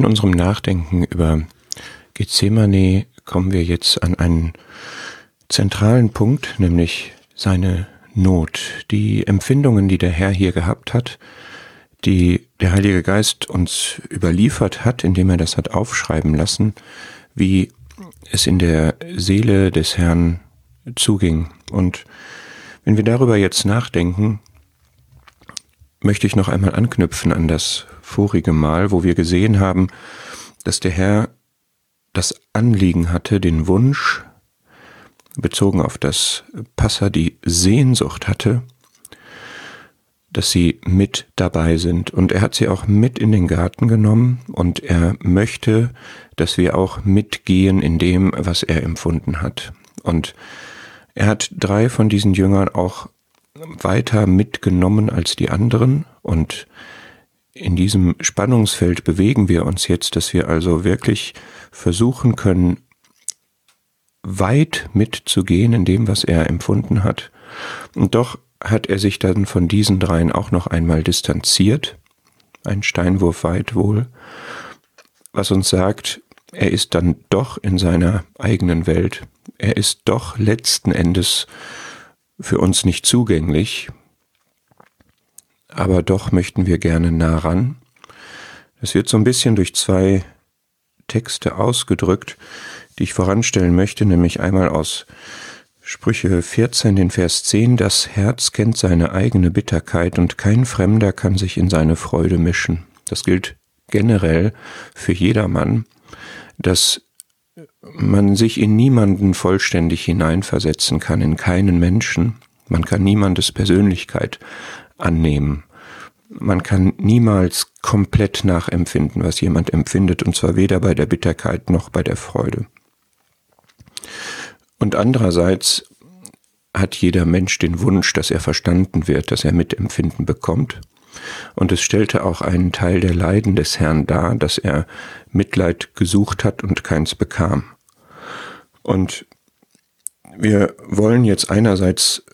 In unserem Nachdenken über Gethsemane kommen wir jetzt an einen zentralen Punkt, nämlich seine Not, die Empfindungen, die der Herr hier gehabt hat, die der Heilige Geist uns überliefert hat, indem er das hat aufschreiben lassen, wie es in der Seele des Herrn zuging. Und wenn wir darüber jetzt nachdenken, möchte ich noch einmal anknüpfen an das vorige Mal, wo wir gesehen haben, dass der Herr das Anliegen hatte, den Wunsch, bezogen auf das Passa, die Sehnsucht hatte, dass sie mit dabei sind. Und er hat sie auch mit in den Garten genommen und er möchte, dass wir auch mitgehen in dem, was er empfunden hat. Und er hat drei von diesen Jüngern auch weiter mitgenommen als die anderen und in diesem Spannungsfeld bewegen wir uns jetzt, dass wir also wirklich versuchen können, weit mitzugehen in dem, was er empfunden hat. Und doch hat er sich dann von diesen dreien auch noch einmal distanziert, ein Steinwurf weit wohl, was uns sagt, er ist dann doch in seiner eigenen Welt. Er ist doch letzten Endes für uns nicht zugänglich, aber doch möchten wir gerne nah ran. Es wird so ein bisschen durch zwei Texte ausgedrückt, die ich voranstellen möchte, nämlich einmal aus Sprüche 14, den Vers 10, das Herz kennt seine eigene Bitterkeit und kein Fremder kann sich in seine Freude mischen. Das gilt generell für jedermann, dass man sich in niemanden vollständig hineinversetzen kann, in keinen Menschen. Man kann niemandes Persönlichkeit annehmen. Man kann niemals komplett nachempfinden, was jemand empfindet, und zwar weder bei der Bitterkeit noch bei der Freude. Und andererseits hat jeder Mensch den Wunsch, dass er verstanden wird, dass er Mitempfinden bekommt. Und es stellte auch einen Teil der Leiden des Herrn dar, dass er Mitleid gesucht hat und keins bekam. Und wir wollen jetzt einerseits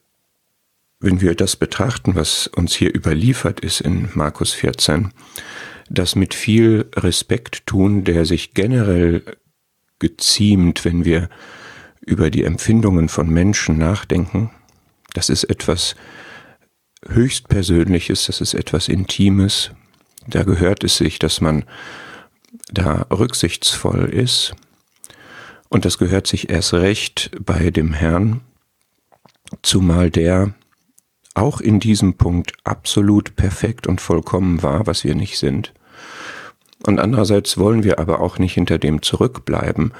wenn wir das betrachten, was uns hier überliefert ist in Markus 14, das mit viel Respekt tun, der sich generell geziemt, wenn wir über die Empfindungen von Menschen nachdenken. Das ist etwas höchstpersönliches, das ist etwas Intimes. Da gehört es sich, dass man da rücksichtsvoll ist. Und das gehört sich erst recht bei dem Herrn, zumal der auch in diesem Punkt absolut perfekt und vollkommen war, was wir nicht sind. Und andererseits wollen wir aber auch nicht hinter dem zurückbleiben,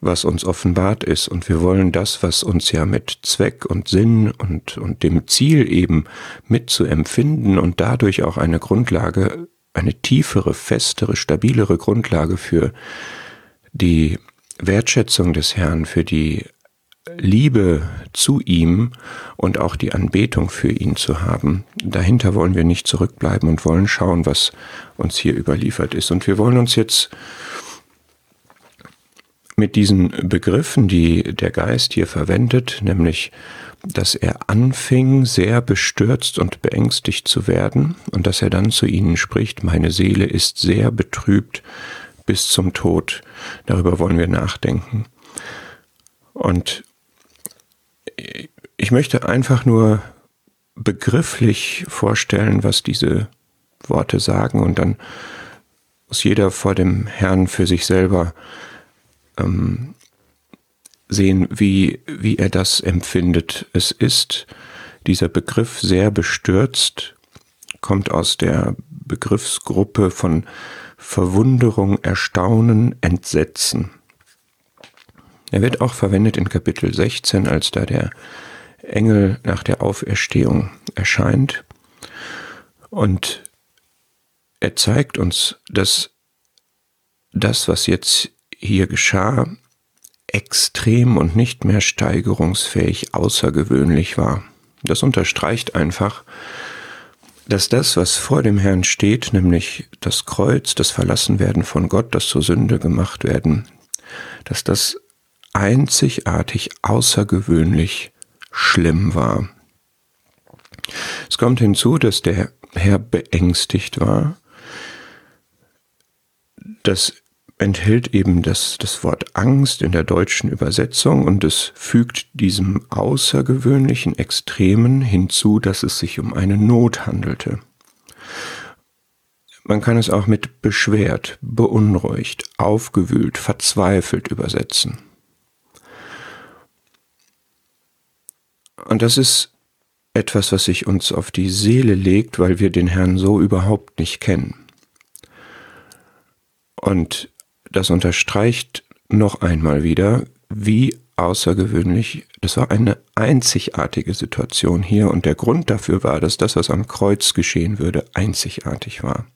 was uns offenbart ist. Und wir wollen das, was uns ja mit Zweck und Sinn und, und dem Ziel eben mitzuempfinden und dadurch auch eine Grundlage, eine tiefere, festere, stabilere Grundlage für die Wertschätzung des Herrn, für die Liebe zu ihm und auch die Anbetung für ihn zu haben. Dahinter wollen wir nicht zurückbleiben und wollen schauen, was uns hier überliefert ist. Und wir wollen uns jetzt mit diesen Begriffen, die der Geist hier verwendet, nämlich dass er anfing, sehr bestürzt und beängstigt zu werden und dass er dann zu ihnen spricht, meine Seele ist sehr betrübt bis zum Tod. Darüber wollen wir nachdenken. Und ich möchte einfach nur begrifflich vorstellen, was diese Worte sagen und dann muss jeder vor dem Herrn für sich selber ähm, sehen, wie, wie er das empfindet. Es ist dieser Begriff sehr bestürzt, kommt aus der Begriffsgruppe von Verwunderung, Erstaunen, Entsetzen. Er wird auch verwendet in Kapitel 16, als da der Engel nach der Auferstehung erscheint. Und er zeigt uns, dass das, was jetzt hier geschah, extrem und nicht mehr steigerungsfähig außergewöhnlich war. Das unterstreicht einfach, dass das, was vor dem Herrn steht, nämlich das Kreuz, das Verlassenwerden von Gott, das zur Sünde gemacht werden, dass das einzigartig außergewöhnlich schlimm war. Es kommt hinzu, dass der Herr beängstigt war. das enthält eben das, das Wort Angst in der deutschen Übersetzung und es fügt diesem außergewöhnlichen Extremen hinzu, dass es sich um eine Not handelte. Man kann es auch mit beschwert, beunruhigt, aufgewühlt, verzweifelt übersetzen. Und das ist etwas, was sich uns auf die Seele legt, weil wir den Herrn so überhaupt nicht kennen. Und das unterstreicht noch einmal wieder, wie außergewöhnlich, das war eine einzigartige Situation hier und der Grund dafür war, dass das, was am Kreuz geschehen würde, einzigartig war.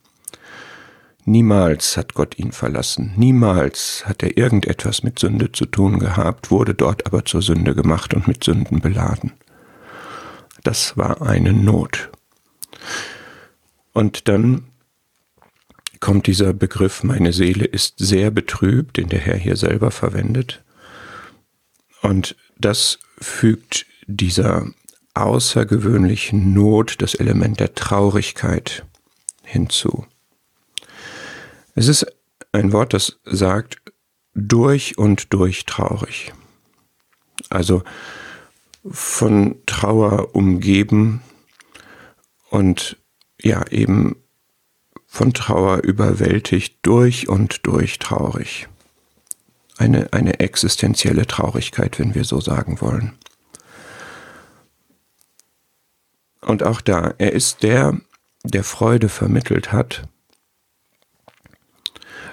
Niemals hat Gott ihn verlassen, niemals hat er irgendetwas mit Sünde zu tun gehabt, wurde dort aber zur Sünde gemacht und mit Sünden beladen. Das war eine Not. Und dann kommt dieser Begriff, meine Seele ist sehr betrübt, den der Herr hier selber verwendet. Und das fügt dieser außergewöhnlichen Not das Element der Traurigkeit hinzu. Es ist ein Wort, das sagt durch und durch traurig. Also von Trauer umgeben und ja eben von Trauer überwältigt, durch und durch traurig. Eine, eine existenzielle Traurigkeit, wenn wir so sagen wollen. Und auch da, er ist der, der Freude vermittelt hat,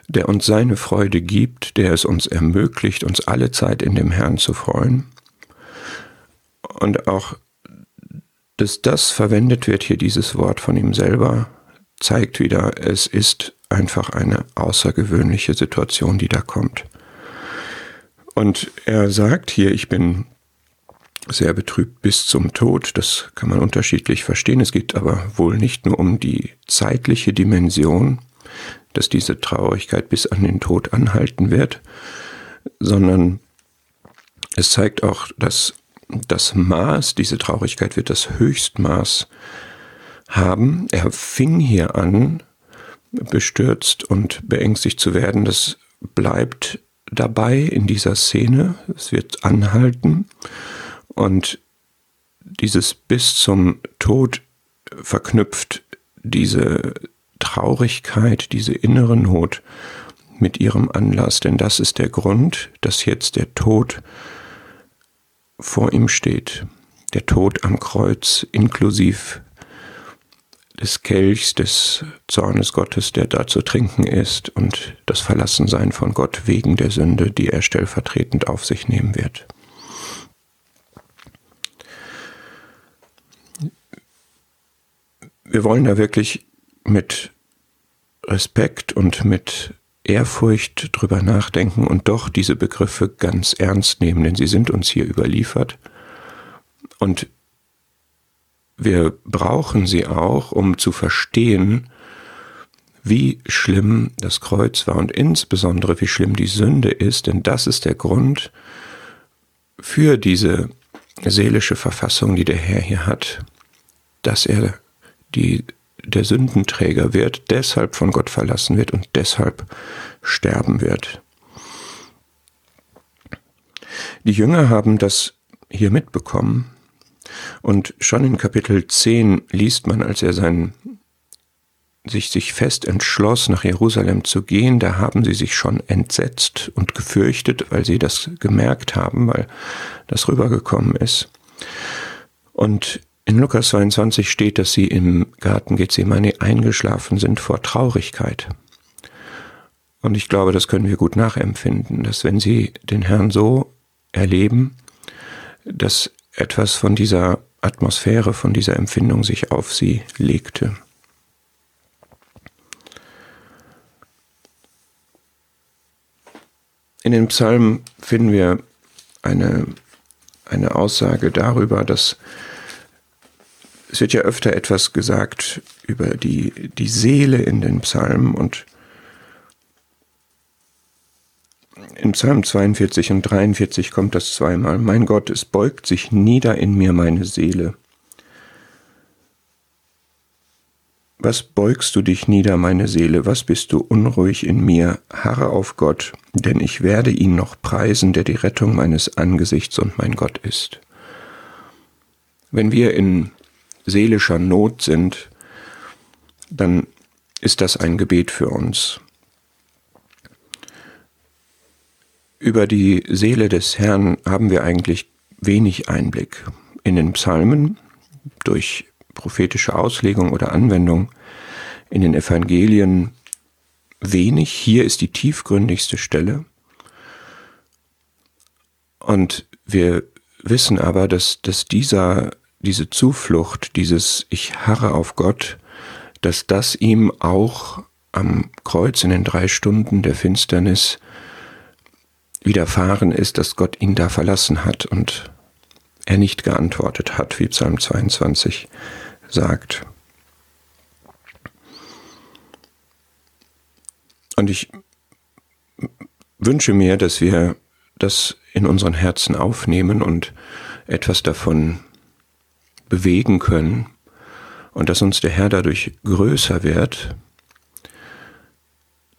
der uns seine Freude gibt, der es uns ermöglicht, uns alle Zeit in dem Herrn zu freuen. Und auch, dass das verwendet wird, hier dieses Wort von ihm selber, zeigt wieder, es ist einfach eine außergewöhnliche Situation, die da kommt. Und er sagt hier, ich bin sehr betrübt bis zum Tod. Das kann man unterschiedlich verstehen. Es geht aber wohl nicht nur um die zeitliche Dimension, dass diese Traurigkeit bis an den Tod anhalten wird, sondern es zeigt auch, dass das Maß, diese Traurigkeit wird das Höchstmaß haben. Er fing hier an, bestürzt und beängstigt zu werden. Das bleibt dabei in dieser Szene. Es wird anhalten. Und dieses bis zum Tod verknüpft diese Traurigkeit, diese innere Not mit ihrem Anlass. Denn das ist der Grund, dass jetzt der Tod vor ihm steht. Der Tod am Kreuz inklusive des Kelchs des Zornes Gottes, der da zu trinken ist, und das Verlassensein von Gott wegen der Sünde, die er stellvertretend auf sich nehmen wird. Wir wollen da wirklich mit Respekt und mit Ehrfurcht drüber nachdenken und doch diese Begriffe ganz ernst nehmen, denn sie sind uns hier überliefert. Und wir brauchen sie auch, um zu verstehen, wie schlimm das Kreuz war und insbesondere wie schlimm die Sünde ist, denn das ist der Grund für diese seelische Verfassung, die der Herr hier hat, dass er die, der Sündenträger wird, deshalb von Gott verlassen wird und deshalb sterben wird. Die Jünger haben das hier mitbekommen und schon in Kapitel 10 liest man, als er sein, sich, sich fest entschloss, nach Jerusalem zu gehen, da haben sie sich schon entsetzt und gefürchtet, weil sie das gemerkt haben, weil das rübergekommen ist. Und in Lukas 22 steht, dass sie im Garten Gethsemane eingeschlafen sind vor Traurigkeit. Und ich glaube, das können wir gut nachempfinden, dass wenn sie den Herrn so erleben, dass etwas von dieser Atmosphäre, von dieser Empfindung sich auf sie legte. In den Psalmen finden wir eine, eine Aussage darüber, dass es wird ja öfter etwas gesagt über die, die Seele in den Psalmen und in Psalm 42 und 43 kommt das zweimal. Mein Gott, es beugt sich nieder in mir meine Seele. Was beugst du dich nieder, meine Seele, was bist du unruhig in mir? Harre auf Gott, denn ich werde ihn noch preisen, der die Rettung meines Angesichts und mein Gott ist. Wenn wir in seelischer Not sind, dann ist das ein Gebet für uns. Über die Seele des Herrn haben wir eigentlich wenig Einblick. In den Psalmen, durch prophetische Auslegung oder Anwendung, in den Evangelien wenig. Hier ist die tiefgründigste Stelle. Und wir wissen aber, dass, dass dieser, diese Zuflucht, dieses Ich harre auf Gott, dass das ihm auch am Kreuz in den drei Stunden der Finsternis widerfahren ist, dass Gott ihn da verlassen hat und er nicht geantwortet hat, wie Psalm 22 sagt. Und ich wünsche mir, dass wir das in unseren Herzen aufnehmen und etwas davon bewegen können und dass uns der Herr dadurch größer wird,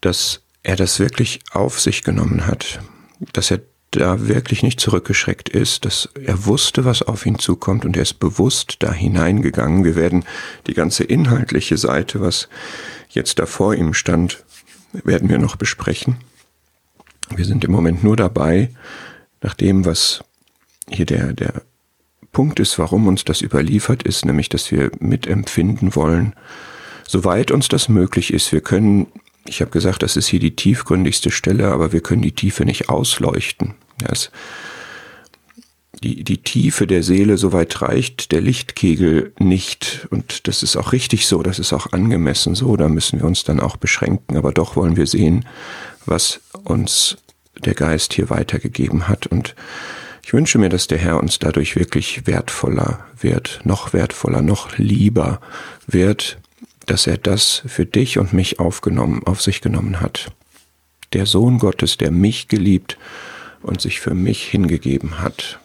dass er das wirklich auf sich genommen hat, dass er da wirklich nicht zurückgeschreckt ist, dass er wusste, was auf ihn zukommt und er ist bewusst da hineingegangen. Wir werden die ganze inhaltliche Seite, was jetzt da vor ihm stand, werden wir noch besprechen. Wir sind im Moment nur dabei, nach dem, was hier der, der Punkt ist, warum uns das überliefert ist, nämlich, dass wir mitempfinden wollen, soweit uns das möglich ist. Wir können ich habe gesagt, das ist hier die tiefgründigste Stelle, aber wir können die Tiefe nicht ausleuchten. Das, die, die Tiefe der Seele, soweit reicht der Lichtkegel nicht. Und das ist auch richtig so, das ist auch angemessen so, da müssen wir uns dann auch beschränken. Aber doch wollen wir sehen, was uns der Geist hier weitergegeben hat. Und ich wünsche mir, dass der Herr uns dadurch wirklich wertvoller wird, noch wertvoller, noch lieber wird, dass er das für dich und mich aufgenommen, auf sich genommen hat. Der Sohn Gottes, der mich geliebt und sich für mich hingegeben hat.